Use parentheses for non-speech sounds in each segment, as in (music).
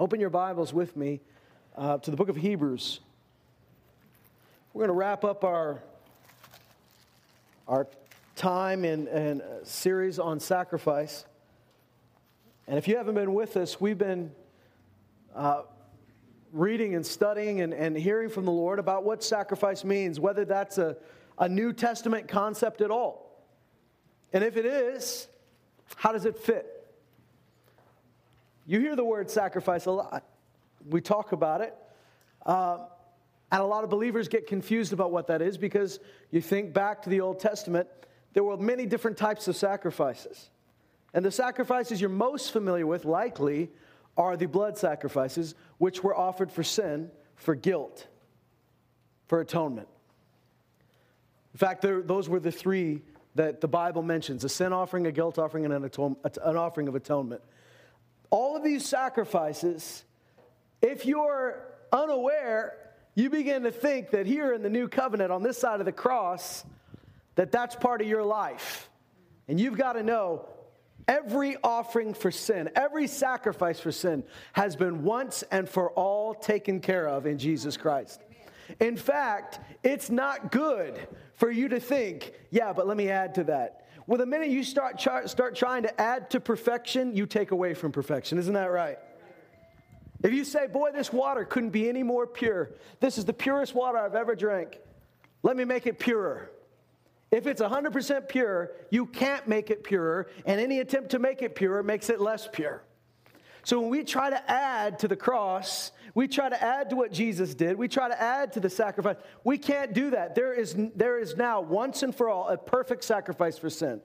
Open your Bibles with me uh, to the book of Hebrews. We're going to wrap up our, our time in, in a series on sacrifice. And if you haven't been with us, we've been uh, reading and studying and, and hearing from the Lord about what sacrifice means, whether that's a, a New Testament concept at all. And if it is, how does it fit? You hear the word sacrifice a lot. We talk about it. Uh, and a lot of believers get confused about what that is because you think back to the Old Testament, there were many different types of sacrifices. And the sacrifices you're most familiar with, likely, are the blood sacrifices, which were offered for sin, for guilt, for atonement. In fact, those were the three that the Bible mentions a sin offering, a guilt offering, and an, atone, an offering of atonement. All of these sacrifices, if you're unaware, you begin to think that here in the new covenant on this side of the cross, that that's part of your life. And you've got to know every offering for sin, every sacrifice for sin has been once and for all taken care of in Jesus Christ. In fact, it's not good for you to think, yeah, but let me add to that. Well, the minute you start, start trying to add to perfection, you take away from perfection. Isn't that right? If you say, boy, this water couldn't be any more pure, this is the purest water I've ever drank, let me make it purer. If it's 100% pure, you can't make it purer, and any attempt to make it purer makes it less pure. So when we try to add to the cross, we try to add to what Jesus did, we try to add to the sacrifice, we can't do that. There is, there is now, once and for all, a perfect sacrifice for sin.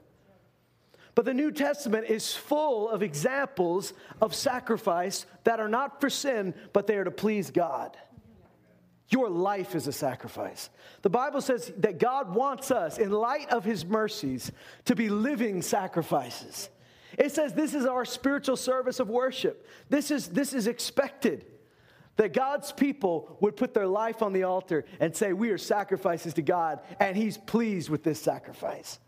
But the New Testament is full of examples of sacrifice that are not for sin, but they are to please God. Your life is a sacrifice. The Bible says that God wants us, in light of his mercies, to be living sacrifices. It says this is our spiritual service of worship. This is, this is expected that God's people would put their life on the altar and say, We are sacrifices to God, and He's pleased with this sacrifice.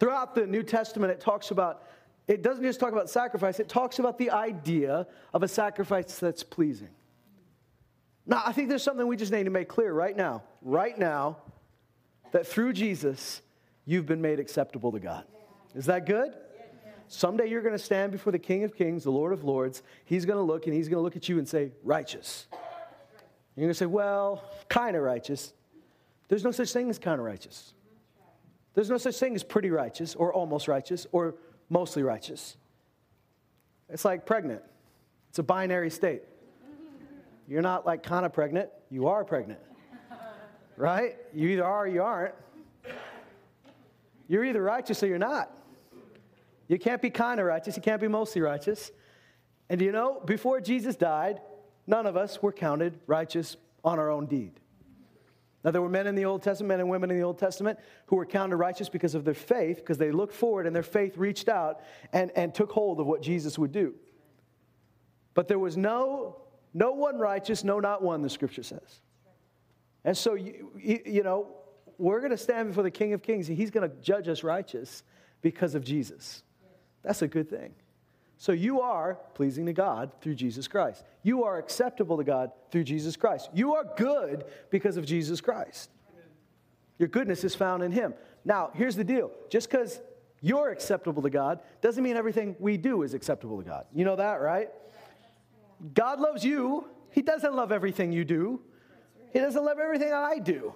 Throughout the New Testament, it talks about, it doesn't just talk about sacrifice, it talks about the idea of a sacrifice that's pleasing. Now, I think there's something we just need to make clear right now, right now, that through Jesus, you've been made acceptable to God. Is that good? Someday you're going to stand before the King of Kings, the Lord of Lords. He's going to look and he's going to look at you and say, righteous. And You're going to say, well, kind of righteous. There's no such thing as kind of righteous. There's no such thing as pretty righteous or almost righteous or mostly righteous. It's like pregnant, it's a binary state. You're not like kind of pregnant, you are pregnant. Right? You either are or you aren't. You're either righteous or you're not. You can't be kind of righteous, you can't be mostly righteous. And you know, before Jesus died, none of us were counted righteous on our own deed. Now, there were men in the Old Testament, men and women in the Old Testament who were counted righteous because of their faith, because they looked forward and their faith reached out and, and took hold of what Jesus would do. But there was no, no one righteous, no, not one, the scripture says. And so, you, you know, we're going to stand before the King of Kings and he's going to judge us righteous because of Jesus. That's a good thing. So you are pleasing to God through Jesus Christ. You are acceptable to God through Jesus Christ. You are good because of Jesus Christ. Your goodness is found in Him. Now, here's the deal just because you're acceptable to God doesn't mean everything we do is acceptable to God. You know that, right? God loves you. He doesn't love everything you do, He doesn't love everything I do.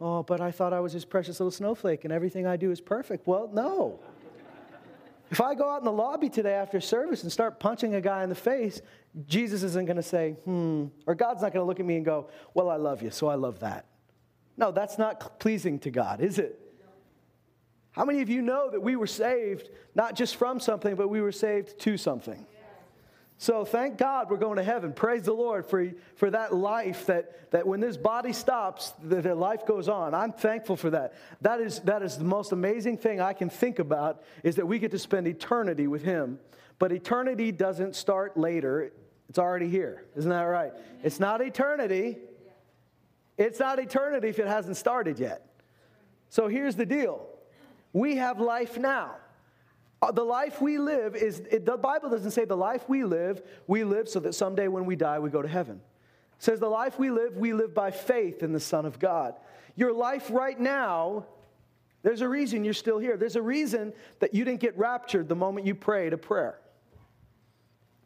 Oh, but I thought I was His precious little snowflake and everything I do is perfect. Well, no. If I go out in the lobby today after service and start punching a guy in the face, Jesus isn't going to say, hmm, or God's not going to look at me and go, well, I love you, so I love that. No, that's not pleasing to God, is it? How many of you know that we were saved not just from something, but we were saved to something? So thank God we're going to heaven. Praise the Lord for, for that life that, that when this body stops, that life goes on. I'm thankful for that. That is, that is the most amazing thing I can think about is that we get to spend eternity with Him. But eternity doesn't start later. It's already here. Isn't that right? It's not eternity. It's not eternity if it hasn't started yet. So here's the deal. We have life now. Uh, the life we live is, it, the Bible doesn't say the life we live, we live so that someday when we die, we go to heaven. It says the life we live, we live by faith in the Son of God. Your life right now, there's a reason you're still here. There's a reason that you didn't get raptured the moment you prayed a prayer.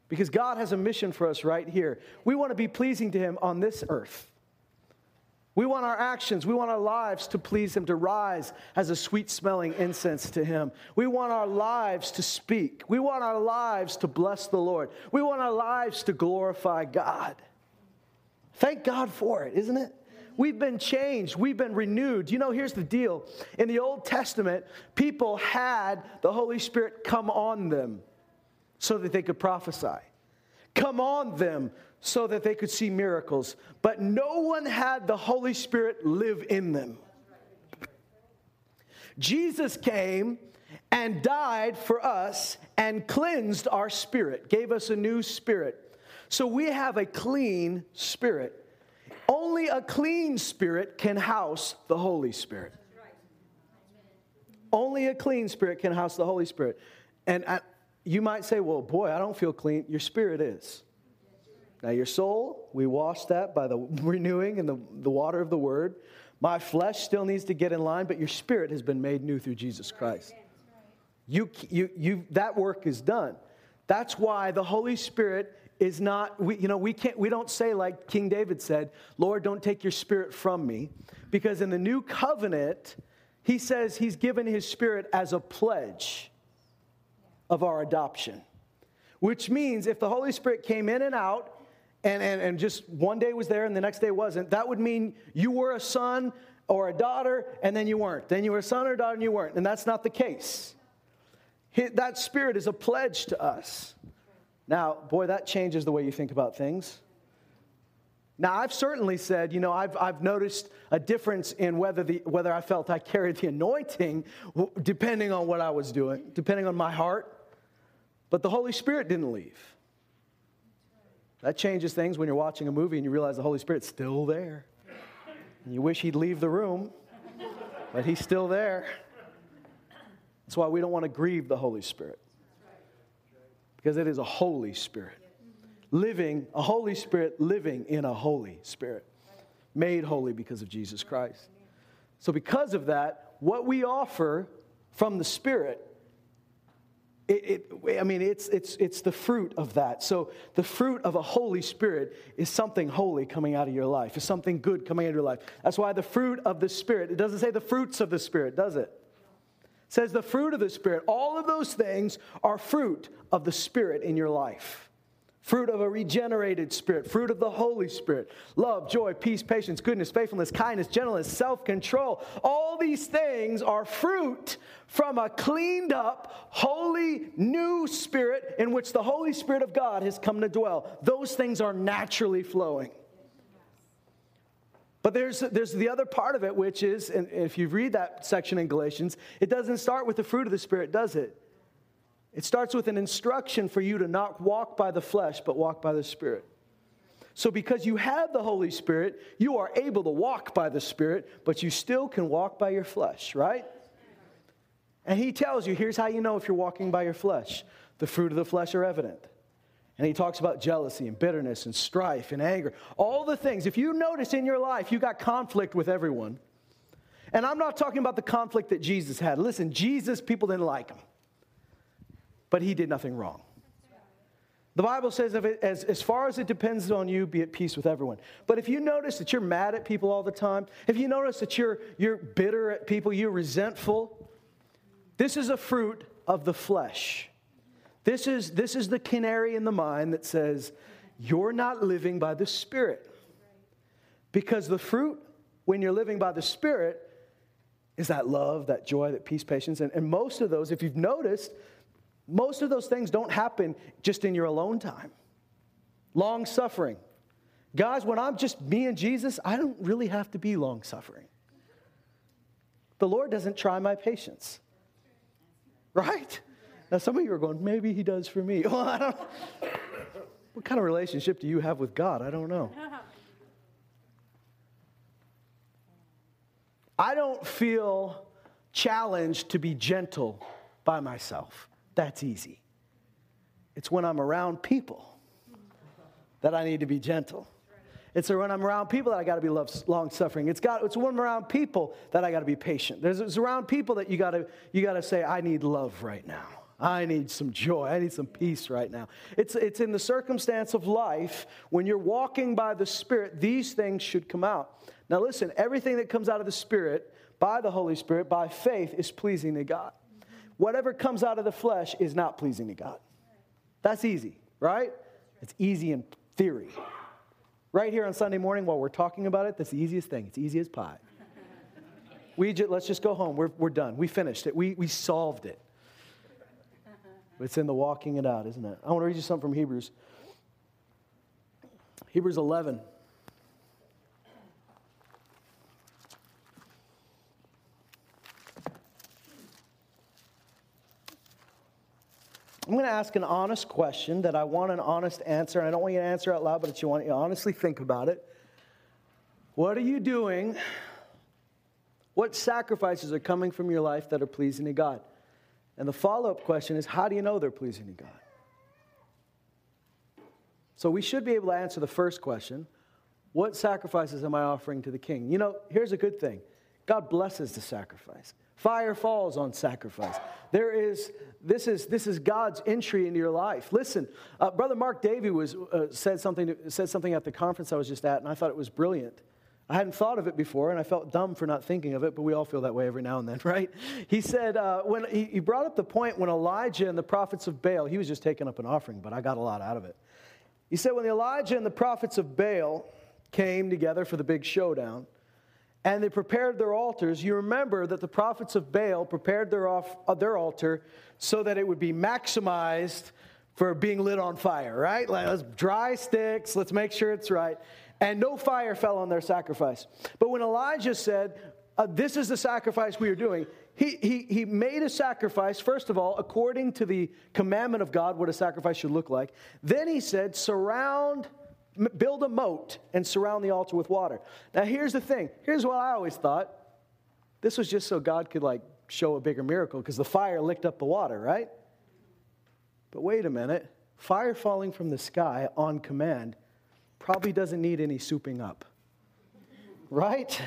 Because God has a mission for us right here. We want to be pleasing to Him on this earth. We want our actions, we want our lives to please Him, to rise as a sweet smelling incense to Him. We want our lives to speak. We want our lives to bless the Lord. We want our lives to glorify God. Thank God for it, isn't it? We've been changed. We've been renewed. You know, here's the deal. In the Old Testament, people had the Holy Spirit come on them so that they could prophesy, come on them so that they could see miracles. But no one had the Holy Spirit live in them. Jesus came and died for us and cleansed our spirit, gave us a new spirit. So we have a clean spirit. Only a clean spirit can house the Holy Spirit. Only a clean spirit can house the Holy Spirit. And I, you might say, well, boy, I don't feel clean. Your spirit is. Now, your soul, we wash that by the (laughs) renewing and the, the water of the word. My flesh still needs to get in line, but your spirit has been made new through Jesus Christ. You, you, you, that work is done. That's why the Holy Spirit is not, we, you know, we can't, we don't say like King David said, Lord, don't take your spirit from me. Because in the new covenant, he says he's given his spirit as a pledge of our adoption. Which means if the Holy Spirit came in and out and, and, and just one day was there and the next day wasn't, that would mean you were a son or a daughter and then you weren't. Then you were a son or a daughter and you weren't. And that's not the case. That spirit is a pledge to us. Now, boy, that changes the way you think about things. Now, I've certainly said, you know, I've, I've noticed a difference in whether, the, whether I felt I carried the anointing depending on what I was doing, depending on my heart. But the Holy Spirit didn't leave. That changes things when you're watching a movie and you realize the Holy Spirit's still there. And you wish he'd leave the room, but he's still there. That's why we don't want to grieve the Holy Spirit. Because it is a Holy Spirit. Living, a Holy Spirit living in a Holy Spirit. Made holy because of Jesus Christ. So, because of that, what we offer from the Spirit it, it, I mean, it's, it's, it's the fruit of that. So, the fruit of a Holy Spirit is something holy coming out of your life, is something good coming out of your life. That's why the fruit of the Spirit, it doesn't say the fruits of the Spirit, does it? It says the fruit of the Spirit. All of those things are fruit of the Spirit in your life fruit of a regenerated spirit, fruit of the Holy Spirit, love, joy, peace, patience, goodness, faithfulness, kindness, gentleness, self control. All these things are fruit from a cleaned up, holy, new spirit in which the Holy Spirit of God has come to dwell. Those things are naturally flowing. But there's, there's the other part of it, which is, and if you read that section in Galatians, it doesn't start with the fruit of the Spirit, does it? It starts with an instruction for you to not walk by the flesh, but walk by the Spirit. So, because you have the Holy Spirit, you are able to walk by the Spirit, but you still can walk by your flesh, right? And he tells you here's how you know if you're walking by your flesh the fruit of the flesh are evident. And he talks about jealousy and bitterness and strife and anger, all the things. If you notice in your life, you got conflict with everyone. And I'm not talking about the conflict that Jesus had. Listen, Jesus, people didn't like him but he did nothing wrong. The Bible says, it, as, as far as it depends on you, be at peace with everyone. But if you notice that you're mad at people all the time, if you notice that you're, you're bitter at people, you're resentful, this is a fruit of the flesh. This is, this is the canary in the mine that says, you're not living by the Spirit. Because the fruit, when you're living by the Spirit, is that love, that joy, that peace, patience. And, and most of those, if you've noticed, most of those things don't happen just in your alone time. Long suffering. Guys, when I'm just me and Jesus, I don't really have to be long suffering. The Lord doesn't try my patience. Right? Now, some of you are going, maybe He does for me. (laughs) Well, I don't. What kind of relationship do you have with God? I don't know. I don't feel challenged to be gentle by myself. That's easy. It's when I'm around people that I need to be gentle. It's when I'm around people that I got to be long suffering. It's got it's when I'm around people that I got to be patient. There's it's around people that you got to you got to say I need love right now. I need some joy. I need some peace right now. It's it's in the circumstance of life when you're walking by the Spirit, these things should come out. Now listen, everything that comes out of the Spirit by the Holy Spirit by faith is pleasing to God. Whatever comes out of the flesh is not pleasing to God. That's easy, right? It's easy in theory. Right here on Sunday morning while we're talking about it, that's the easiest thing. It's easy as pie. we just, let's just go home. We're, we're done. We finished it. We, we solved it. It's in the walking it out, isn't it? I want to read you something from Hebrews. Hebrews 11. I'm going to ask an honest question that I want an honest answer. I don't want you to answer out loud, but you want you to honestly think about it. What are you doing? What sacrifices are coming from your life that are pleasing to God? And the follow up question is how do you know they're pleasing to God? So we should be able to answer the first question What sacrifices am I offering to the king? You know, here's a good thing God blesses the sacrifice. Fire falls on sacrifice. There is, this is, this is God's entry into your life. Listen, uh, Brother Mark Davy was, uh, said, something, said something at the conference I was just at, and I thought it was brilliant. I hadn't thought of it before, and I felt dumb for not thinking of it, but we all feel that way every now and then, (laughs) right? He said, uh, when he, he brought up the point when Elijah and the prophets of Baal, he was just taking up an offering, but I got a lot out of it. He said, when the Elijah and the prophets of Baal came together for the big showdown, and they prepared their altars. You remember that the prophets of Baal prepared their, off, uh, their altar so that it would be maximized for being lit on fire, right? Like, let's dry sticks, let's make sure it's right. And no fire fell on their sacrifice. But when Elijah said, uh, This is the sacrifice we are doing, he, he, he made a sacrifice, first of all, according to the commandment of God, what a sacrifice should look like. Then he said, Surround build a moat and surround the altar with water. Now, here's the thing. Here's what I always thought. This was just so God could like show a bigger miracle because the fire licked up the water, right? But wait a minute. Fire falling from the sky on command probably doesn't need any souping up. Right?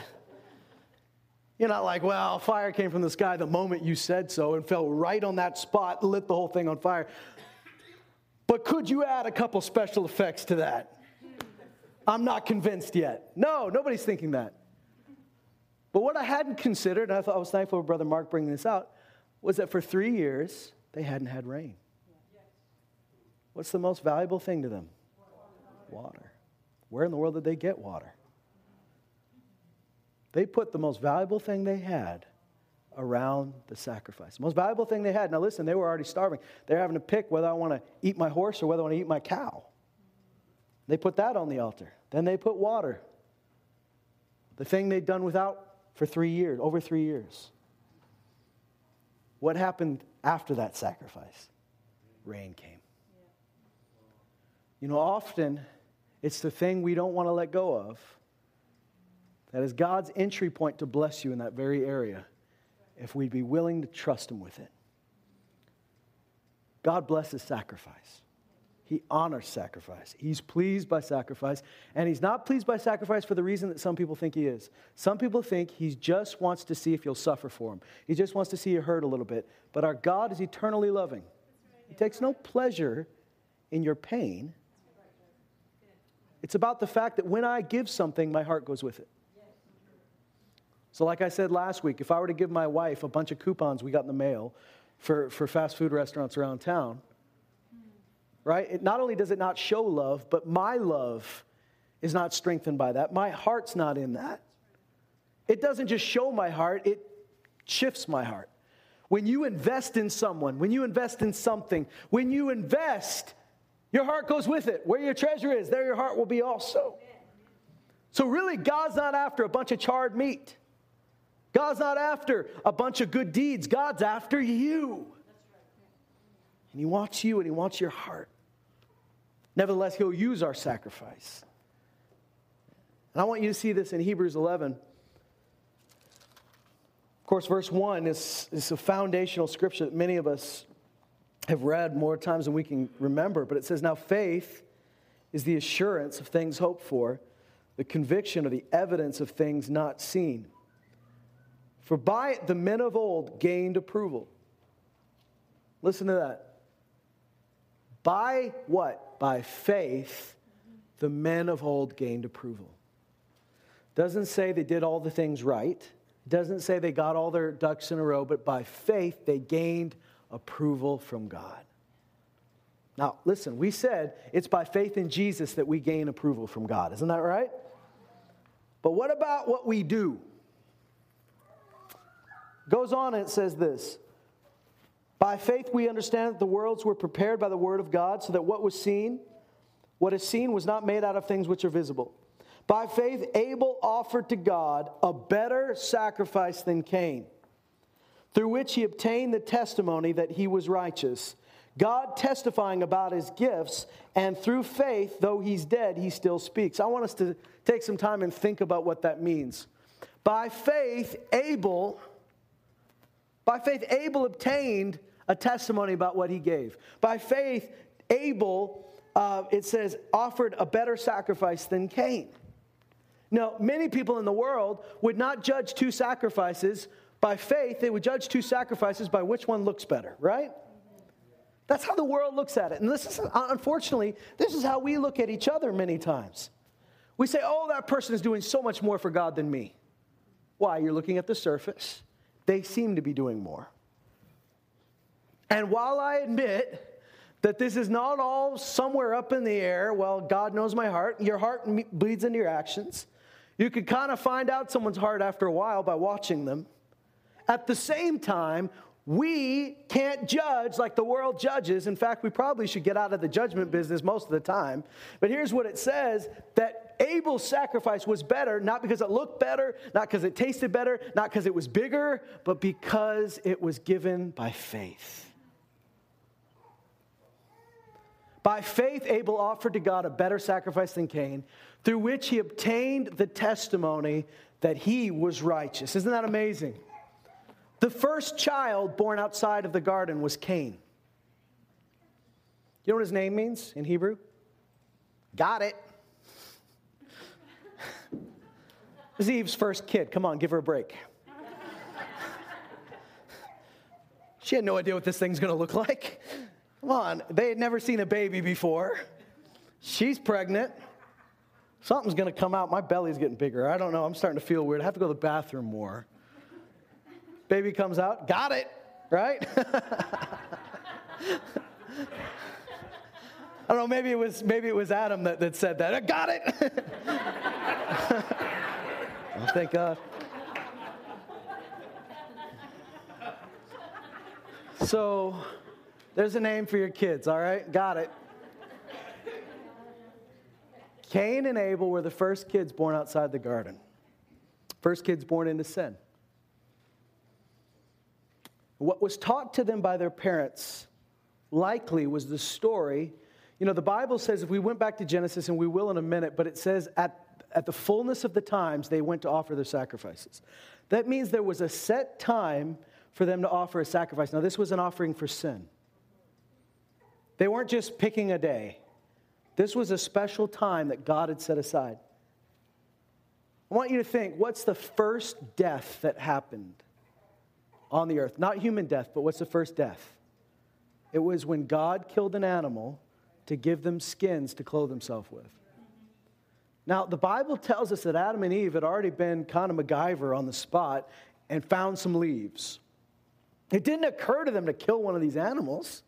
You're not like, well, fire came from the sky the moment you said so and fell right on that spot, lit the whole thing on fire. But could you add a couple special effects to that? I'm not convinced yet. No, nobody's thinking that. But what I hadn't considered, and I thought I was thankful for Brother Mark bringing this out, was that for three years they hadn't had rain. What's the most valuable thing to them? Water. Where in the world did they get water? They put the most valuable thing they had around the sacrifice. The most valuable thing they had. Now, listen, they were already starving. They're having to pick whether I want to eat my horse or whether I want to eat my cow. They put that on the altar. Then they put water. The thing they'd done without for three years, over three years. What happened after that sacrifice? Rain came. You know, often it's the thing we don't want to let go of that is God's entry point to bless you in that very area if we'd be willing to trust Him with it. God blesses sacrifice. He honors sacrifice. He's pleased by sacrifice, and he's not pleased by sacrifice for the reason that some people think he is. Some people think he just wants to see if you'll suffer for him. He just wants to see you hurt a little bit. But our God is eternally loving. He takes no pleasure in your pain. It's about the fact that when I give something, my heart goes with it. So, like I said last week, if I were to give my wife a bunch of coupons we got in the mail for, for fast food restaurants around town, right? It, not only does it not show love, but my love is not strengthened by that. My heart's not in that. It doesn't just show my heart, it shifts my heart. When you invest in someone, when you invest in something, when you invest, your heart goes with it. Where your treasure is, there your heart will be also. So, really, God's not after a bunch of charred meat. God's not after a bunch of good deeds. God's after you. And He wants you and He wants your heart. Nevertheless, he'll use our sacrifice. And I want you to see this in Hebrews 11. Of course, verse 1 is, is a foundational scripture that many of us have read more times than we can remember, but it says, Now faith is the assurance of things hoped for, the conviction or the evidence of things not seen. For by it the men of old gained approval. Listen to that. By what? By faith, the men of old gained approval. Doesn't say they did all the things right. Doesn't say they got all their ducks in a row, but by faith they gained approval from God. Now, listen, we said it's by faith in Jesus that we gain approval from God. Isn't that right? But what about what we do? Goes on and it says this By faith we understand that the worlds were prepared by the word of God, so that what was seen, what is seen, was not made out of things which are visible. By faith, Abel offered to God a better sacrifice than Cain, through which he obtained the testimony that he was righteous. God testifying about his gifts, and through faith, though he's dead, he still speaks. I want us to take some time and think about what that means. By faith, Abel, by faith, Abel obtained a testimony about what he gave. By faith, Abel, uh, it says, offered a better sacrifice than Cain. Now, many people in the world would not judge two sacrifices by faith, they would judge two sacrifices by which one looks better, right? That's how the world looks at it. And this is, unfortunately, this is how we look at each other many times. We say, oh, that person is doing so much more for God than me. Why? You're looking at the surface. They seem to be doing more. And while I admit that this is not all somewhere up in the air, well, God knows my heart, your heart bleeds into your actions. You could kind of find out someone's heart after a while by watching them. At the same time, we can't judge like the world judges. In fact, we probably should get out of the judgment business most of the time. But here's what it says that Abel's sacrifice was better, not because it looked better, not because it tasted better, not because it was bigger, but because it was given by faith. By faith, Abel offered to God a better sacrifice than Cain, through which he obtained the testimony that he was righteous. Isn't that amazing? The first child born outside of the garden was Cain. You know what his name means in Hebrew? Got it. This is Eve's first kid. Come on, give her a break. she had no idea what this thing's gonna look like. Come on, they had never seen a baby before. She's pregnant. Something's gonna come out. My belly's getting bigger. I don't know. I'm starting to feel weird. I have to go to the bathroom more. Baby comes out, got it, right? (laughs) I don't know, maybe it was maybe it was Adam that, that said that. I got it. (laughs) thank God. So there's a name for your kids, all right? Got it. Cain and Abel were the first kids born outside the garden. First kids born into sin. What was taught to them by their parents likely was the story. You know, the Bible says, if we went back to Genesis, and we will in a minute, but it says at, at the fullness of the times, they went to offer their sacrifices. That means there was a set time for them to offer a sacrifice. Now, this was an offering for sin. They weren't just picking a day, this was a special time that God had set aside. I want you to think what's the first death that happened? on the earth. Not human death, but what's the first death? It was when God killed an animal to give them skins to clothe themselves with. Now, the Bible tells us that Adam and Eve had already been kind of MacGyver on the spot and found some leaves. It didn't occur to them to kill one of these animals.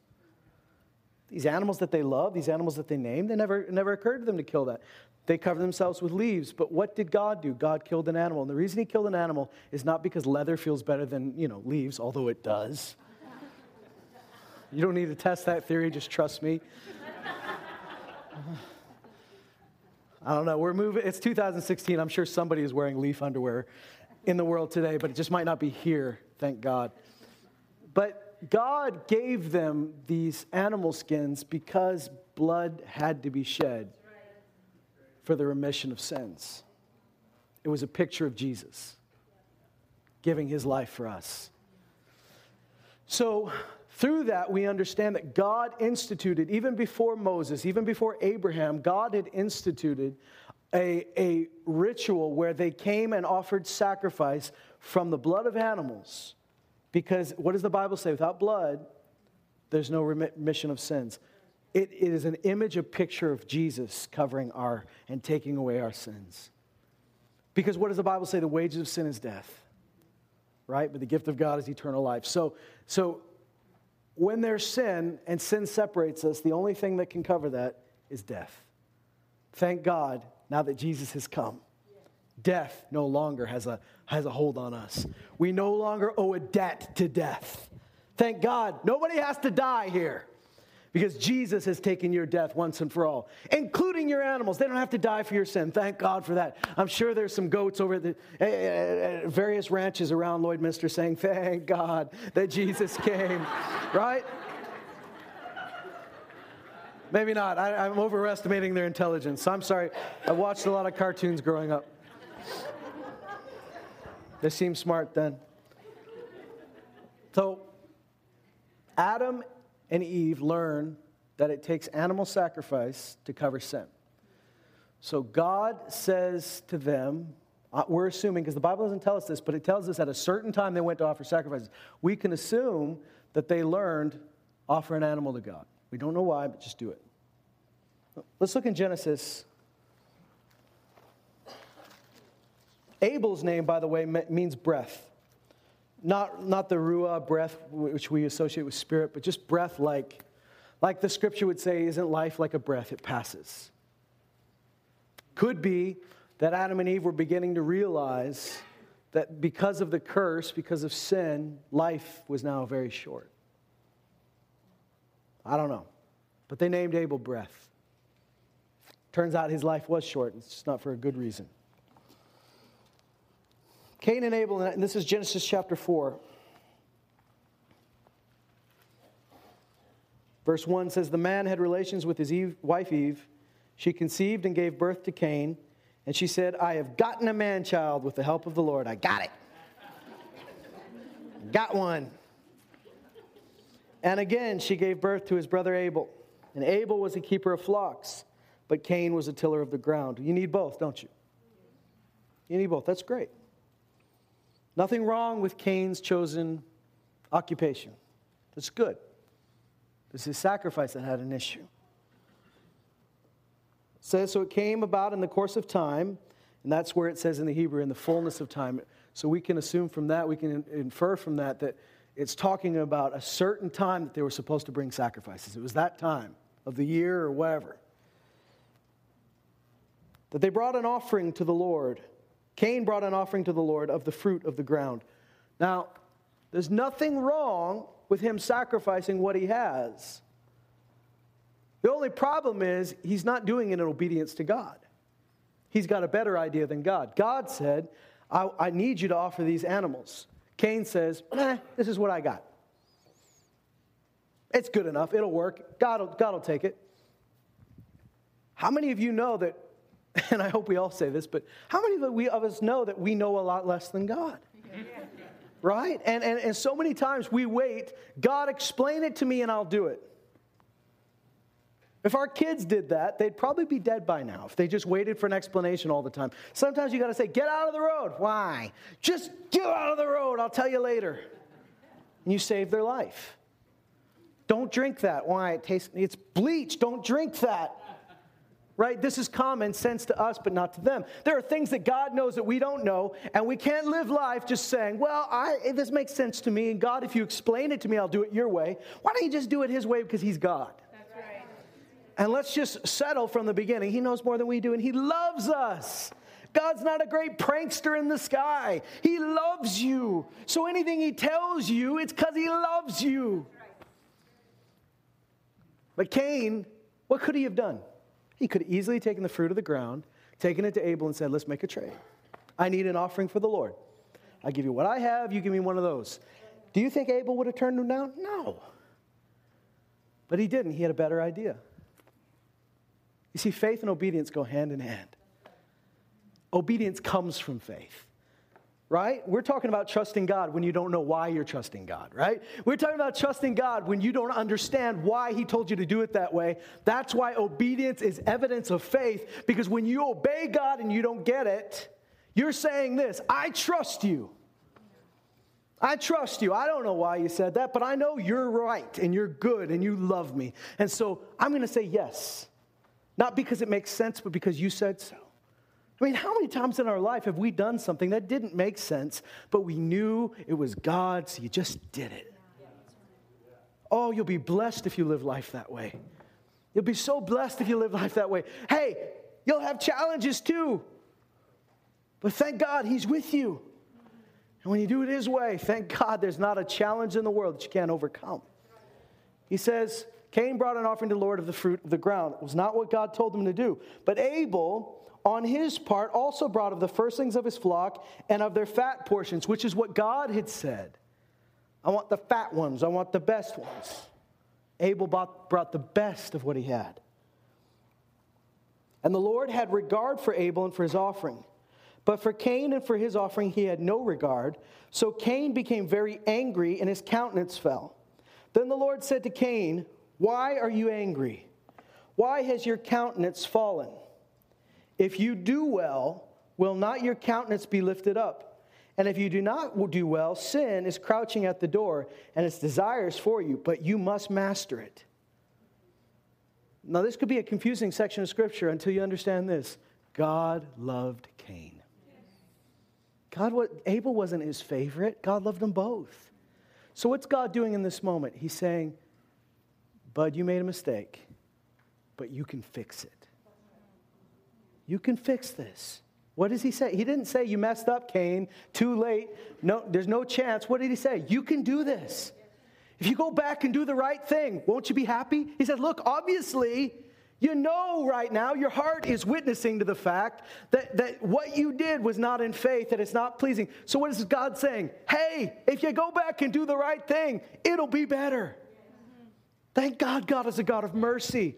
These animals that they love, these animals that they named, it never, never occurred to them to kill that. They covered themselves with leaves. But what did God do? God killed an animal. And the reason he killed an animal is not because leather feels better than, you know, leaves, although it does. You don't need to test that theory, just trust me. I don't know. We're moving. It's 2016. I'm sure somebody is wearing leaf underwear in the world today, but it just might not be here, thank God. But God gave them these animal skins because blood had to be shed for the remission of sins. It was a picture of Jesus giving his life for us. So, Through that, we understand that God instituted, even before Moses, even before Abraham, God had instituted a, a ritual where they came and offered sacrifice from the blood of animals. Because what does the Bible say? Without blood, there's no remission of sins. It, it is an image, a picture of Jesus covering our and taking away our sins. Because what does the Bible say? The wages of sin is death, right? But the gift of God is eternal life. So, so when there's sin and sin separates us, the only thing that can cover that is death. Thank God now that Jesus has come. Death no longer has a, has a hold on us. We no longer owe a debt to death. Thank God, nobody has to die here because Jesus has taken your death once and for all, including your animals. They don't have to die for your sin. Thank God for that. I'm sure there's some goats over at the uh, various ranches around Lloydminster saying, Thank God that Jesus came, (laughs) right? Maybe not. I, am overestimating their intelligence. I'm sorry. I watched a lot of cartoons growing up. They seem smart then. So, Adam and Eve learn that it takes animal sacrifice to cover sin. So, God says to them, uh, we're assuming, because the Bible doesn't tell us this, but it tells us at a certain time they went to offer sacrifices. We can assume that they learned offer an animal to God. We don't know why, but just do it. Let's look in Genesis. Abel's name, by the way, means breath. Not, not the ruah breath, which we associate with spirit, but just breath like, like the scripture would say, isn't life like a breath? It passes. Could be that Adam and Eve were beginning to realize that because of the curse, because of sin, life was now very short. I don't know. But they named Abel breath. Turns out his life was short. It's just not for a good reason. Cain and Abel, and this is Genesis chapter 4. Verse 1 says, The man had relations with his Eve, wife Eve. She conceived and gave birth to Cain. And she said, I have gotten a man child with the help of the Lord. I got it. got one. And again, she gave birth to his brother Abel. And Abel was a keeper of flocks but Cain was a tiller of the ground. You need both, don't you? You need both. That's great. Nothing wrong with Cain's chosen occupation. That's good. It's his sacrifice that had an issue. It says, so it came about in the course of time, and that's where it says in the Hebrew, in the fullness of time. So we can assume from that, we can infer from that, that it's talking about a certain time that they were supposed to bring sacrifices. It was that time of the year or whatever that they brought an offering to the Lord. Cain brought an offering to the Lord of the fruit of the ground. Now, there's nothing wrong with him sacrificing what he has. The only problem is he's not doing it in obedience to God. He's got a better idea than God. God said, I, I need you to offer these animals. Cain says, eh, this is what I got. It's good enough. It'll work. God will, God will take it. How many of you know that (laughs) and I hope we all say this, but how many of us know that we know a lot less than God? (laughs) Right? And, and, and so many times we wait, God, explain it to me and I'll do it. If our kids did that, they'd probably be dead by now if they just waited for an explanation all the time. Sometimes you got to say, Get out of the road. Why? Just get out of the road. I'll tell you later. And you save their life. Don't drink that. Why? It tastes, it's bleach. Don't drink that right? This is common sense to us, but not to them. There are things that God knows that we don't know, and we can't live life just saying, well, I, this makes sense to me, and God, if you explain it to me, I'll do it your way. Why don't you just do it His way because He's God? That's right. And let's just settle from the beginning. He knows more than we do, and He loves us. God's not a great prankster in the sky. He loves you. So anything He tells you, it's because He loves you. But Cain, what could he have done? He could have easily taken the fruit of the ground, taken it to Abel, and said, Let's make a trade. I need an offering for the Lord. I give you what I have, you give me one of those. Do you think Abel would have turned him down? No. But he didn't. He had a better idea. You see, faith and obedience go hand in hand. Obedience comes from faith. Right? We're talking about trusting God when you don't know why you're trusting God, right? We're talking about trusting God when you don't understand why He told you to do it that way. That's why obedience is evidence of faith, because when you obey God and you don't get it, you're saying this I trust you. I trust you. I don't know why you said that, but I know you're right and you're good and you love me. And so I'm going to say yes. Not because it makes sense, but because you said so. I mean, how many times in our life have we done something that didn't make sense, but we knew it was God, so you just did it? Oh, you'll be blessed if you live life that way. You'll be so blessed if you live life that way. Hey, you'll have challenges too, but thank God He's with you. And when you do it His way, thank God there's not a challenge in the world that you can't overcome. He says, Cain brought an offering to the Lord of the fruit of the ground. It was not what God told him to do. But Abel on his part, also brought of the firstlings of his flock and of their fat portions, which is what God had said. I want the fat ones, I want the best ones. Abel brought, the best of what he had. And the Lord had regard for Abel and for his offering. But for Cain and for his offering, he had no regard. So Cain became very angry, and his countenance fell. Then the Lord said to Cain, Why are you angry? Why has your countenance fallen? If you do well, will not your countenance be lifted up? And if you do not do well, sin is crouching at the door and its desires for you, but you must master it. Now, this could be a confusing section of scripture until you understand this God loved Cain. God, Abel wasn't his favorite. God loved them both. So, what's God doing in this moment? He's saying, Bud, you made a mistake, but you can fix it. You can fix this. What does he say? He didn't say, You messed up, Cain, too late. No, there's no chance. What did he say? You can do this. If you go back and do the right thing, won't you be happy? He said, Look, obviously, you know right now, your heart is witnessing to the fact that, that what you did was not in faith, that it's not pleasing. So, what is God saying? Hey, if you go back and do the right thing, it'll be better. Thank God, God is a God of mercy.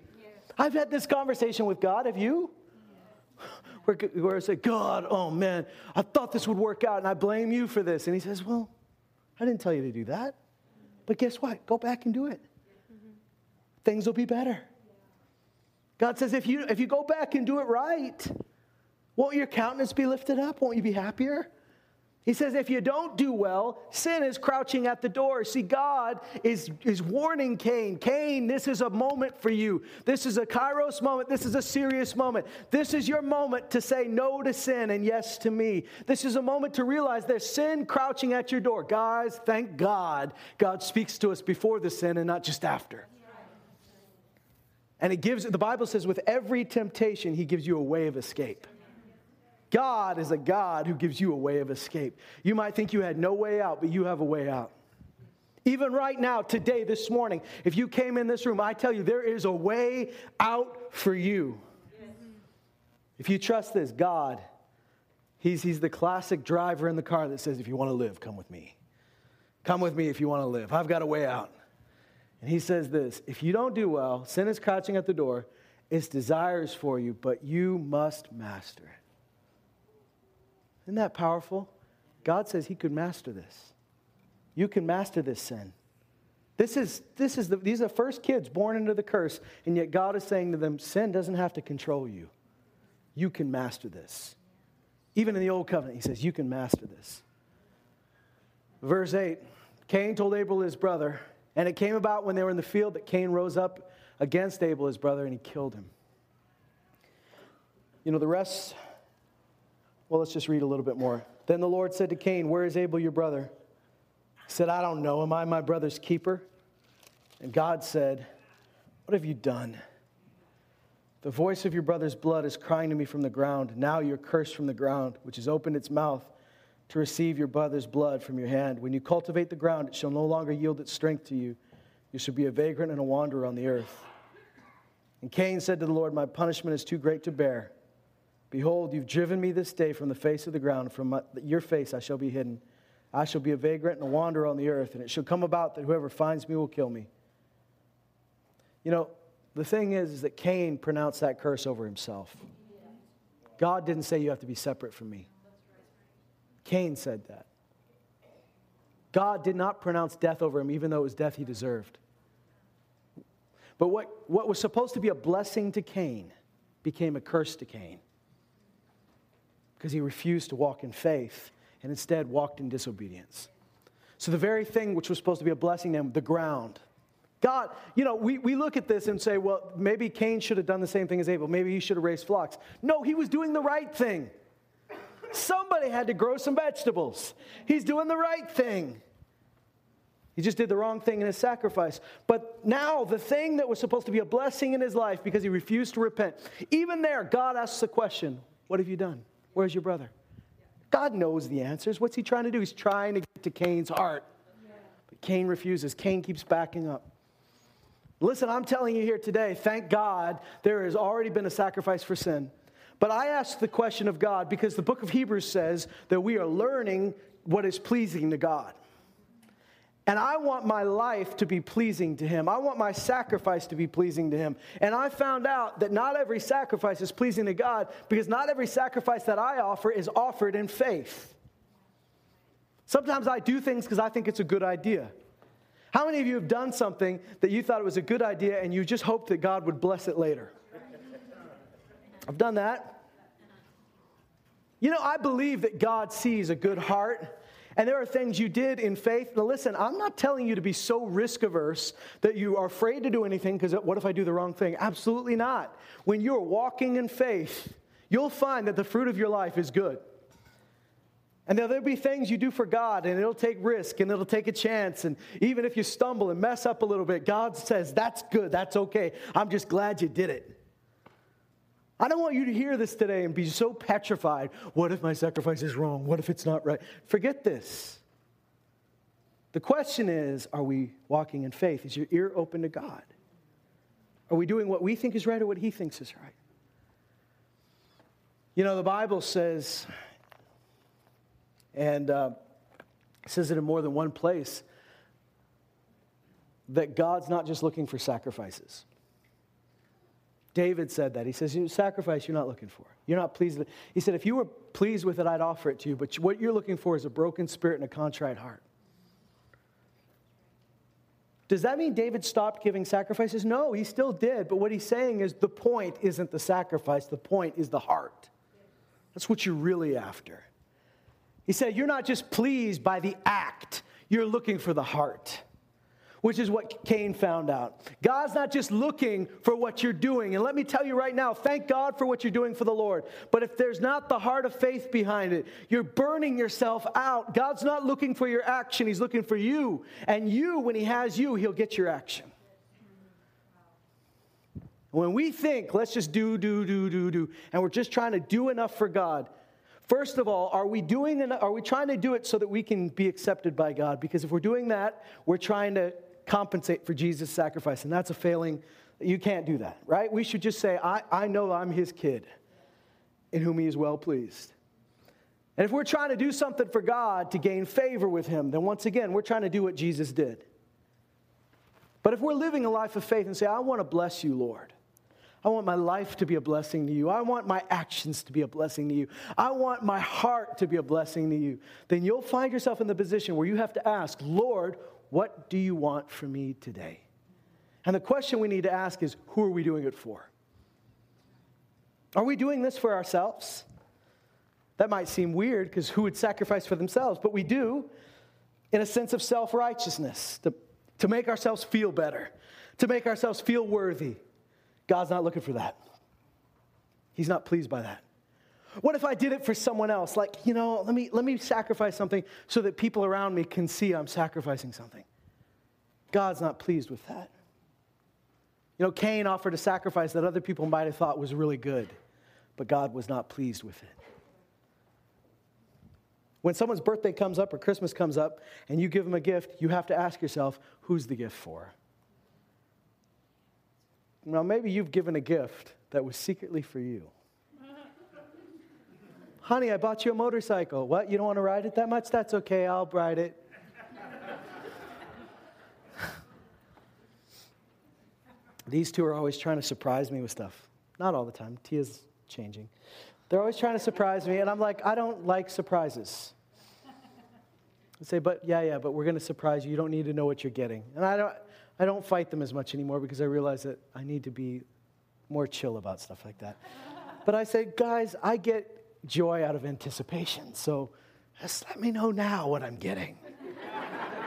I've had this conversation with God. Have you? Where, where I say, God, oh man, I thought this would work out and I blame you for this. And he says, Well, I didn't tell you to do that. But guess what? Go back and do it. Mm-hmm. Things will be better. God says, if you, if you go back and do it right, won't your countenance be lifted up? Won't you be happier? He says, if you don't do well, sin is crouching at the door. See, God is, is warning Cain Cain, this is a moment for you. This is a kairos moment. This is a serious moment. This is your moment to say no to sin and yes to me. This is a moment to realize there's sin crouching at your door. Guys, thank God God speaks to us before the sin and not just after. And it gives, the Bible says, with every temptation, He gives you a way of escape. God is a God who gives you a way of escape. You might think you had no way out, but you have a way out. Even right now, today, this morning, if you came in this room, I tell you, there is a way out for you. If you trust this, God, he's, he's the classic driver in the car that says, if you want to live, come with me. Come with me if you want to live. I've got a way out. And he says this if you don't do well, sin is crouching at the door, its desires for you, but you must master it. Isn't that powerful? God says He could master this. You can master this sin. This is, this is the, these are the first kids born into the curse, and yet God is saying to them, sin doesn't have to control you. You can master this. Even in the Old Covenant, He says, You can master this. Verse 8 Cain told Abel his brother, and it came about when they were in the field that Cain rose up against Abel his brother, and he killed him. You know, the rest well, let's just read a little bit more. Then the Lord said to Cain, Where is Abel your brother? He said, I don't know. Am I my brother's keeper? And God said, What have you done? The voice of your brother's blood is crying to me from the ground. Now you're cursed from the ground, which has opened its mouth to receive your brother's blood from your hand. When you cultivate the ground, it shall no longer yield its strength to you. You shall be a vagrant and a wanderer on the earth. And Cain said to the Lord, My punishment is too great to bear. Behold, you've driven me this day from the face of the ground, from my, your face I shall be hidden. I shall be a vagrant and a wanderer on the earth, and it shall come about that whoever finds me will kill me. You know, the thing is, is that Cain pronounced that curse over himself. God didn't say you have to be separate from me. Cain said that. God did not pronounce death over him, even though it was death he deserved. But what, what was supposed to be a blessing to Cain became a curse to Cain because he refused to walk in faith and instead walked in disobedience. So, the very thing which was supposed to be a blessing to him, the ground, God, you know, we, we look at this and say, well, maybe Cain should have done the same thing as Abel. Maybe he should have raised flocks. No, he was doing the right thing. Somebody had to grow some vegetables. He's doing the right thing. He just did the wrong thing in his sacrifice. But now, the thing that was supposed to be a blessing in his life because he refused to repent, even there, God asks the question What have you done? Where's your brother? God knows the answers. What's he trying to do? He's trying to get to Cain's heart. But Cain refuses. Cain keeps backing up. Listen, I'm telling you here today, thank God there has already been a sacrifice for sin. But I ask the question of God because the book of Hebrews says that we are learning what is pleasing to God. And I want my life to be pleasing to Him. I want my sacrifice to be pleasing to Him. And I found out that not every sacrifice is pleasing to God because not every sacrifice that I offer is offered in faith. Sometimes I do things because I think it's a good idea. How many of you have done something that you thought it was a good idea and you just hoped that God would bless it later? I've done that. You know, I believe that God sees a good heart. And there are things you did in faith. Now, listen, I'm not telling you to be so risk averse that you are afraid to do anything because what if I do the wrong thing? Absolutely not. When you're walking in faith, you'll find that the fruit of your life is good. And there'll be things you do for God, and it'll take risk and it'll take a chance. And even if you stumble and mess up a little bit, God says, That's good, that's okay. I'm just glad you did it. I don't want you to hear this today and be so petrified. What if my sacrifice is wrong? What if it's not right? Forget this. The question is are we walking in faith? Is your ear open to God? Are we doing what we think is right or what He thinks is right? You know, the Bible says, and uh, says it in more than one place, that God's not just looking for sacrifices. David said that. He says, You sacrifice you're not looking for. You're not pleased with it. He said, If you were pleased with it, I'd offer it to you. But what you're looking for is a broken spirit and a contrite heart. Does that mean David stopped giving sacrifices? No, he still did. But what he's saying is the point isn't the sacrifice, the point is the heart. That's what you're really after. He said, You're not just pleased by the act, you're looking for the heart which is what Cain found out. God's not just looking for what you're doing. And let me tell you right now, thank God for what you're doing for the Lord. But if there's not the heart of faith behind it, you're burning yourself out. God's not looking for your action, He's looking for you. And you, when He has you, He'll get your action. When we think, let's just do, do, do, do, do, and we're just trying to do enough for God, First of all, are we doing are we trying to do it so that we can be accepted by God? Because if we're doing that, we're trying to compensate for Jesus' sacrifice. And that's a failing. You can't do that, right? We should just say, I, I know I'm his kid in whom he is well pleased. And if we're trying to do something for God to gain favor with him, then once again, we're trying to do what Jesus did. But if we're living a life of faith and say, I want to bless you, Lord. I want my life to be a blessing to you. I want my actions to be a blessing to you. I want my heart to be a blessing to you. Then you'll find yourself in the position where you have to ask, Lord, what do you want from me today? And the question we need to ask is who are we doing it for? Are we doing this for ourselves? That might seem weird because who would sacrifice for themselves? But we do in a sense of self righteousness, to, to make ourselves feel better, to make ourselves feel worthy. God's not looking for that. He's not pleased by that. What if I did it for someone else? Like, you know, let me, let me sacrifice something so that people around me can see I'm sacrificing something. God's not pleased with that. You know, Cain offered a sacrifice that other people might have thought was really good, but God was not pleased with it. When someone's birthday comes up or Christmas comes up and you give them a gift, you have to ask yourself, who's the gift for? Now, maybe you've given a gift that was secretly for you. Honey, I bought you a motorcycle. What? You don't want to ride it that much? That's okay, I'll ride it. (laughs) These two are always trying to surprise me with stuff. Not all the time. Tia's changing. They're always trying to surprise me, and I'm like, I don't like surprises. I say, but yeah, yeah, but we're going to surprise you. You don't need to know what you're getting. And I don't, I don't fight them as much anymore because I realize that I need to be more chill about stuff like that. but I say, guys, I get joy out of anticipation. So just let me know now what I'm getting.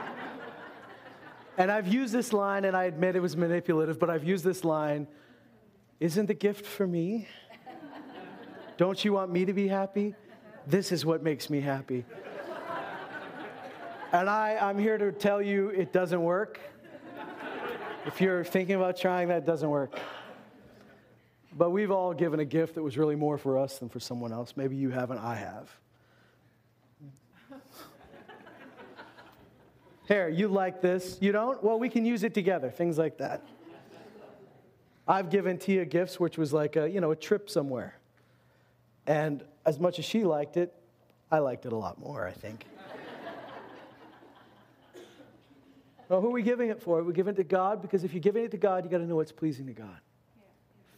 (laughs) and I've used this line, and I admit it was manipulative, but I've used this line Isn't the gift for me? Don't you want me to be happy? This is what makes me happy. And I, I'm here to tell you it doesn't work. If you're thinking about trying that, doesn't work. But we've all given a gift that was really more for us than for someone else. Maybe you haven't, I have. (laughs) Here, you like this. You don't? Well, we can use it together. Things like that. I've given Tia gifts, which was like a, you know, a trip somewhere. And as much as she liked it, I liked it a lot more, I think. (laughs) well, who are we giving it for? We're giving it to God because if you're giving it to God, you got to know what's pleasing to God. Yeah.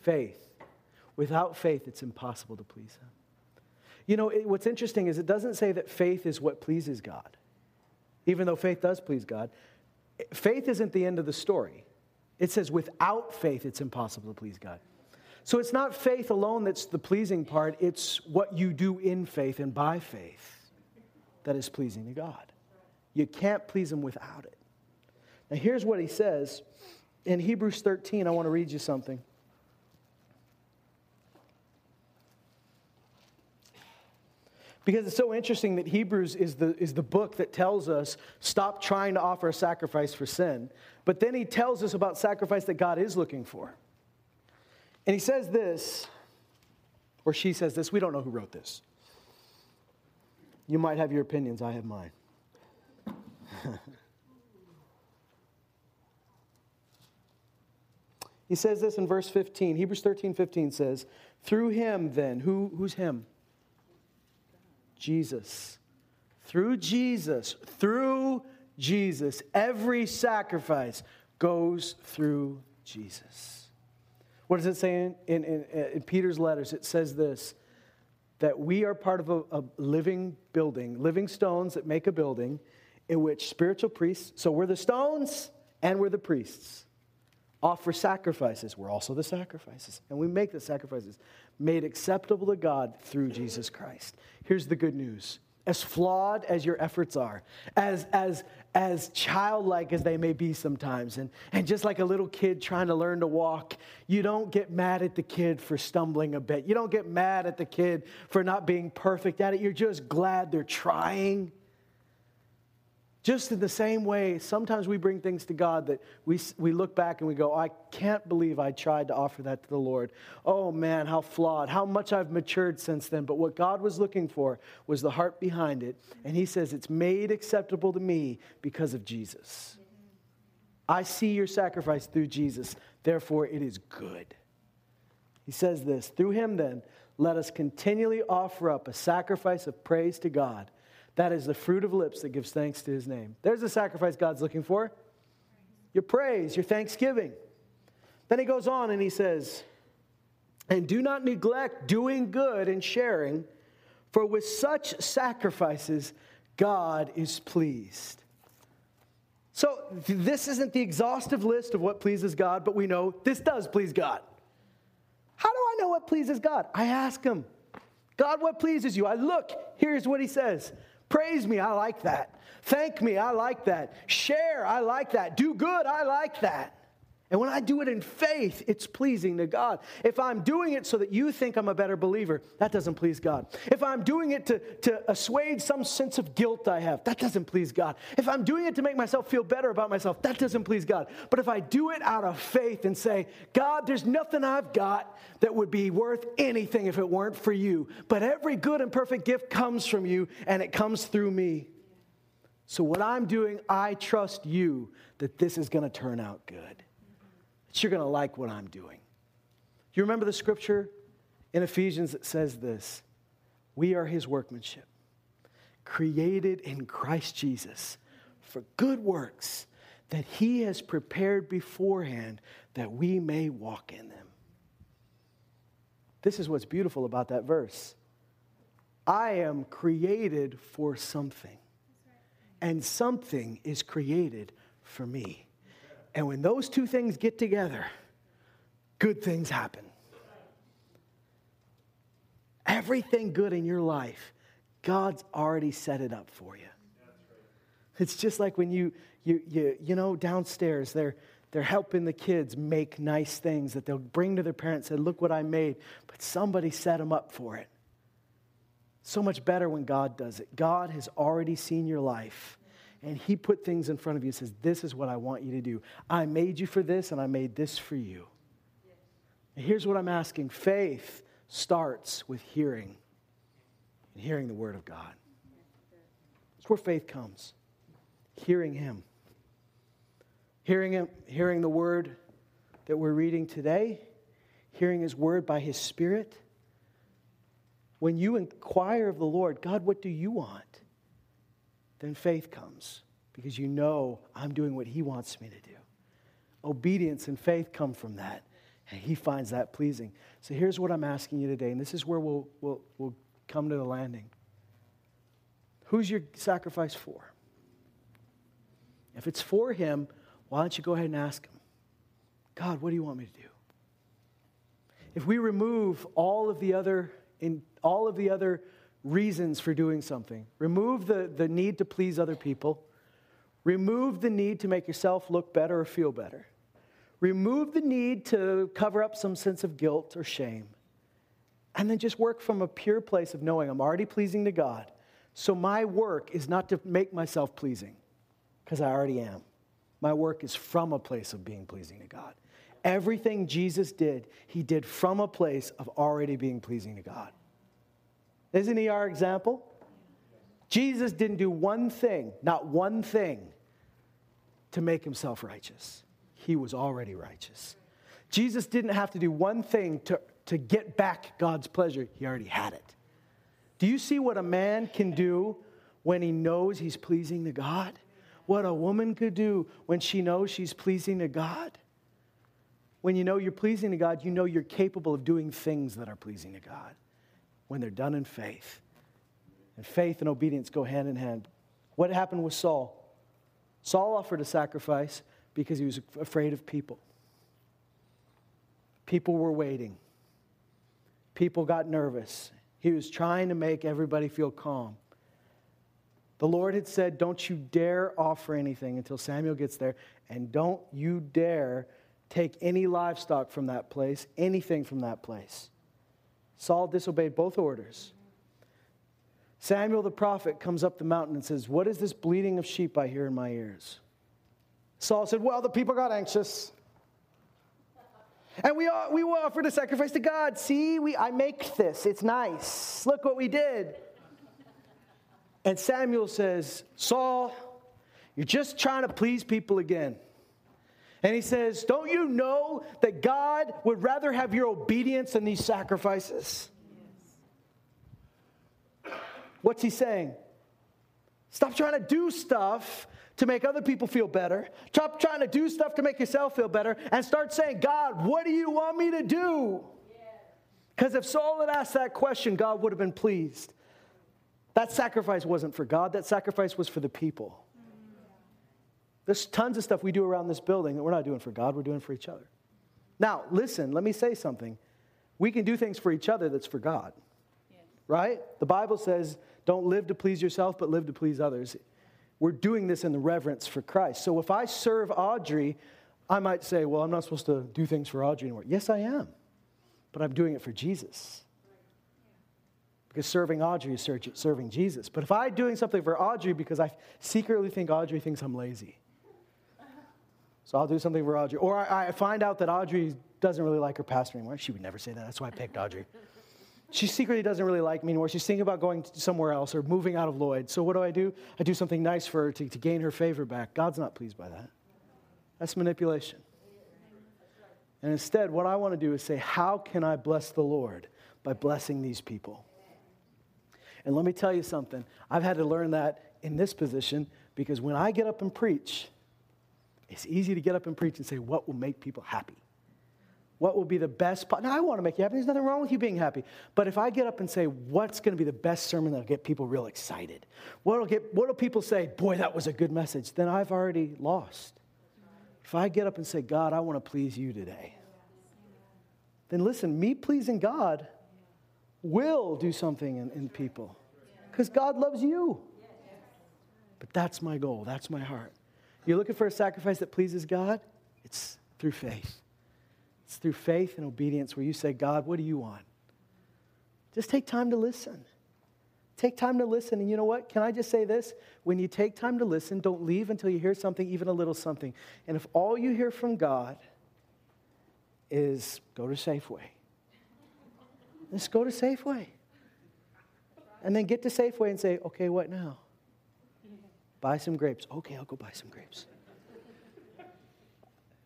Faith. Without faith, it's impossible to please Him. You know, it, what's interesting is it doesn't say that faith is what pleases God, even though faith does please God. Faith isn't the end of the story. It says without faith, it's impossible to please God. So it's not faith alone that's the pleasing part, it's what you do in faith and by faith that is pleasing to God. You can't please Him without it. Now, here's what He says in Hebrews 13. I want to read you something. Because it's so interesting that Hebrews is the, is the book that tells us stop trying to offer a sacrifice for sin. But then he tells us about sacrifice that God is looking for. And he says this, or she says this, we don't know who wrote this. You might have your opinions, I have mine. (laughs) he says this in verse 15. Hebrews 13, 15 says, Through him, then, who, who's him? Jesus. Through Jesus, through Jesus, every sacrifice goes through Jesus. What does it say in, in, in, in Peter's letters? It says this that we are part of a, a living building, living stones that make a building in which spiritual priests, so we're the stones and we're the priests, offer sacrifices. We're also the sacrifices. And we make the sacrifices made acceptable to God through Jesus Christ. Here's the good news as flawed as your efforts are, as, as, as childlike as they may be sometimes, and, and just like a little kid trying to learn to walk, you don't get mad at the kid for stumbling a bit. You don't get mad at the kid for not being perfect at it. You're just glad they're trying. Just in the same way, sometimes we bring things to God that we, we look back and we go, I can't believe I tried to offer that to the Lord. Oh man, how flawed, how much I've matured since then. But what God was looking for was the heart behind it. And He says, It's made acceptable to me because of Jesus. I see your sacrifice through Jesus, therefore it is good. He says this Through Him, then, let us continually offer up a sacrifice of praise to God that is the fruit of lips that gives thanks to his name. There's the sacrifice God's looking for your praise, your thanksgiving. Then he goes on and he says, And do not neglect doing good and sharing, for with such sacrifices, God is pleased. So, this isn't the exhaustive list of what pleases God, but we know this does please God. How do I know what pleases God? I ask Him, God, what pleases you? I look, here's what He says Praise me, I like that. Thank me, I like that. Share, I like that. Do good, I like that. And when I do it in faith, it's pleasing to God. If I'm doing it so that you think I'm a better believer, that doesn't please God. If I'm doing it to, to assuage some sense of guilt I have, that doesn't please God. If I'm doing it to make myself feel better about myself, that doesn't please God. But if I do it out of faith and say, God, there's nothing I've got that would be worth anything if it weren't for you, but every good and perfect gift comes from you and it comes through me. So, what I'm doing, I trust you that this is going to turn out good you're going to like what I'm doing. You remember the scripture in Ephesians that says this We are his workmanship, created in Christ Jesus for good works that he has prepared beforehand that we may walk in them. This is what's beautiful about that verse. I am created for something. and something is created for me. And when those two things get together, good things happen. Everything good in your life, God's already set it up for you. It's just like when you, you, you, you know, downstairs, they're, they're helping the kids make nice things that they'll bring to their parents and say, Look what I made. But somebody set them up for it. So much better when God does it. God has already seen your life and He put things in front of you and says, This is what I want you to do. I made you for this and I made this for you. And here's what I'm asking faith starts with hearing and hearing the Word of God. It's where faith comes hearing Him. Hearing, him, hearing the Word that we're reading today, hearing His Word by His Spirit. When you inquire of the Lord, God, what do you want? Then faith comes because you know I'm doing what He wants me to do. Obedience and faith come from that, and He finds that pleasing. So here's what I'm asking you today, and this is where we'll, we'll, we'll come to the landing. Who's your sacrifice for? If it's for Him, why don't you go ahead and ask Him, God, what do you want me to do? If we remove all of the other, in all of the other reasons for doing something, remove the, the need to please other people, remove the need to make yourself look better or feel better, remove the need to cover up some sense of guilt or shame, and then just work from a pure place of knowing I'm already pleasing to God. So my work is not to make myself pleasing because I already am. My work is from a place of being pleasing to God. Everything Jesus did, he did from a place of already being pleasing to God. Isn't he our example? Jesus didn't do one thing, not one thing, to make himself righteous. He was already righteous. Jesus didn't have to do one thing to, to get back God's pleasure, he already had it. Do you see what a man can do when he knows he's pleasing to God? what a woman could do when she knows she's pleasing to God. When you know you're pleasing to God, you know you're capable of doing things that are pleasing to God when they're done in faith. And faith and obedience go hand in hand. What happened with Saul? Saul offered a sacrifice because he was afraid of people. People were waiting. People got nervous. He was trying to make everybody feel calm. The Lord had said, Don't you dare offer anything until Samuel gets there, and don't you dare take any livestock from that place, anything from that place. Saul disobeyed both orders. Samuel the prophet comes up the mountain and says, What is this bleating of sheep I hear in my ears? Saul said, Well, the people got anxious. And we, uh, we offered a sacrifice to God. See, we, I make this. It's nice. Look what we did. And Samuel says, Saul, you're just trying to please people again. And he says, Don't you know that God would rather have your obedience than these sacrifices? What's he saying? Stop trying to do stuff to make other people feel better. Stop trying to do stuff to make yourself feel better and start saying, God, what do you want me to do? Because if Saul had asked that question, God would have been pleased. That sacrifice wasn't for God, that sacrifice was for the people. There's tons of stuff we do around this building that we're not doing for God, we're doing for each other. Now, listen, let me say something. We can do things for each other that's for God. Yes. Right? The Bible says, don't live to please yourself, but live to please others. We're doing this in the reverence for Christ. So if I serve Audrey, I might say, well, I'm not supposed to do things for Audrey anymore. Yes, I am. But I'm doing it for Jesus because serving Audrey is serving Jesus. But if I'm doing something for Audrey because I secretly think Audrey thinks I'm lazy, so I'll do something for Audrey. Or I, find out that Audrey doesn't really like her pastor anymore. She would never say that. That's why I picked Audrey. She secretly doesn't really like me anymore. She's thinking about going somewhere else or moving out of Lloyd. So what do I do? I do something nice for her to, to gain her favor back. God's not pleased by that. That's manipulation. And instead, what I want to do is say, how can I bless the Lord by blessing these people? And let me tell you something. I've had to learn that in this position because when I get up and preach, it's easy to get up and preach and say, What will make people happy? What will be the best? Po- now, I want to make you happy. There's nothing wrong with you being happy. But if I get up and say, what's going to be the best sermon that'll get people real excited? What'll get, what'll people say, boy, that was a good message? Then I've already lost. If I get up and say, God, I want to please you today, then listen, me pleasing God will do something in, in people because God loves you. But that's my goal, that's my heart. You're looking for a sacrifice that pleases God? It's through faith. It's through faith and obedience where you say, God, what do you want? Just take time to listen. Take time to listen. And you know what? Can I just say this? When you take time to listen, don't leave until you hear something, even a little something. And if all you hear from God is go to Safeway, just go to Safeway. And then get to Safeway and say, okay, what now? Buy some grapes. Okay, I'll go buy some grapes.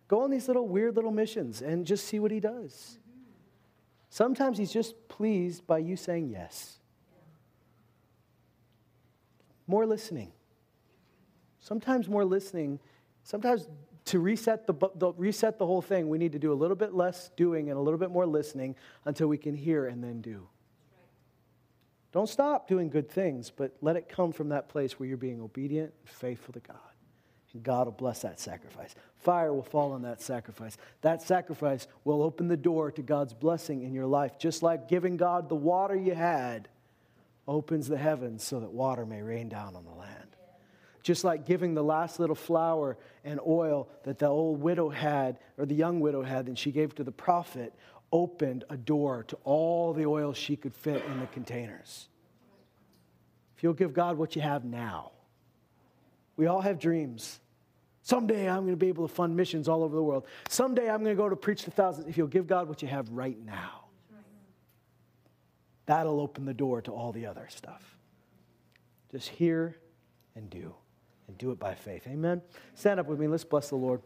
Go on these little weird little missions and just see what he does. Sometimes he's just pleased by you saying yes. More listening. Sometimes more listening. Sometimes to reset the, the, reset the whole thing, we need to do a little bit less doing and a little bit more listening until we can hear and then do. Don't stop doing good things, but let it come from that place where you're being obedient and faithful to God. And God will bless that sacrifice. Fire will fall on that sacrifice. That sacrifice will open the door to God's blessing in your life, just like giving God the water you had opens the heavens so that water may rain down on the land. Just like giving the last little flour and oil that the old widow had, or the young widow had, and she gave to the prophet, opened a door to all the oil she could fit in the containers. If you'll give God what you have now, we all have dreams. Someday I'm going to be able to fund missions all over the world. Someday I'm going to go to preach to thousands. If you'll give God what you have right now, that'll open the door to all the other stuff. Just hear and do, and do it by faith. Amen. Stand up with me. Let's bless the Lord.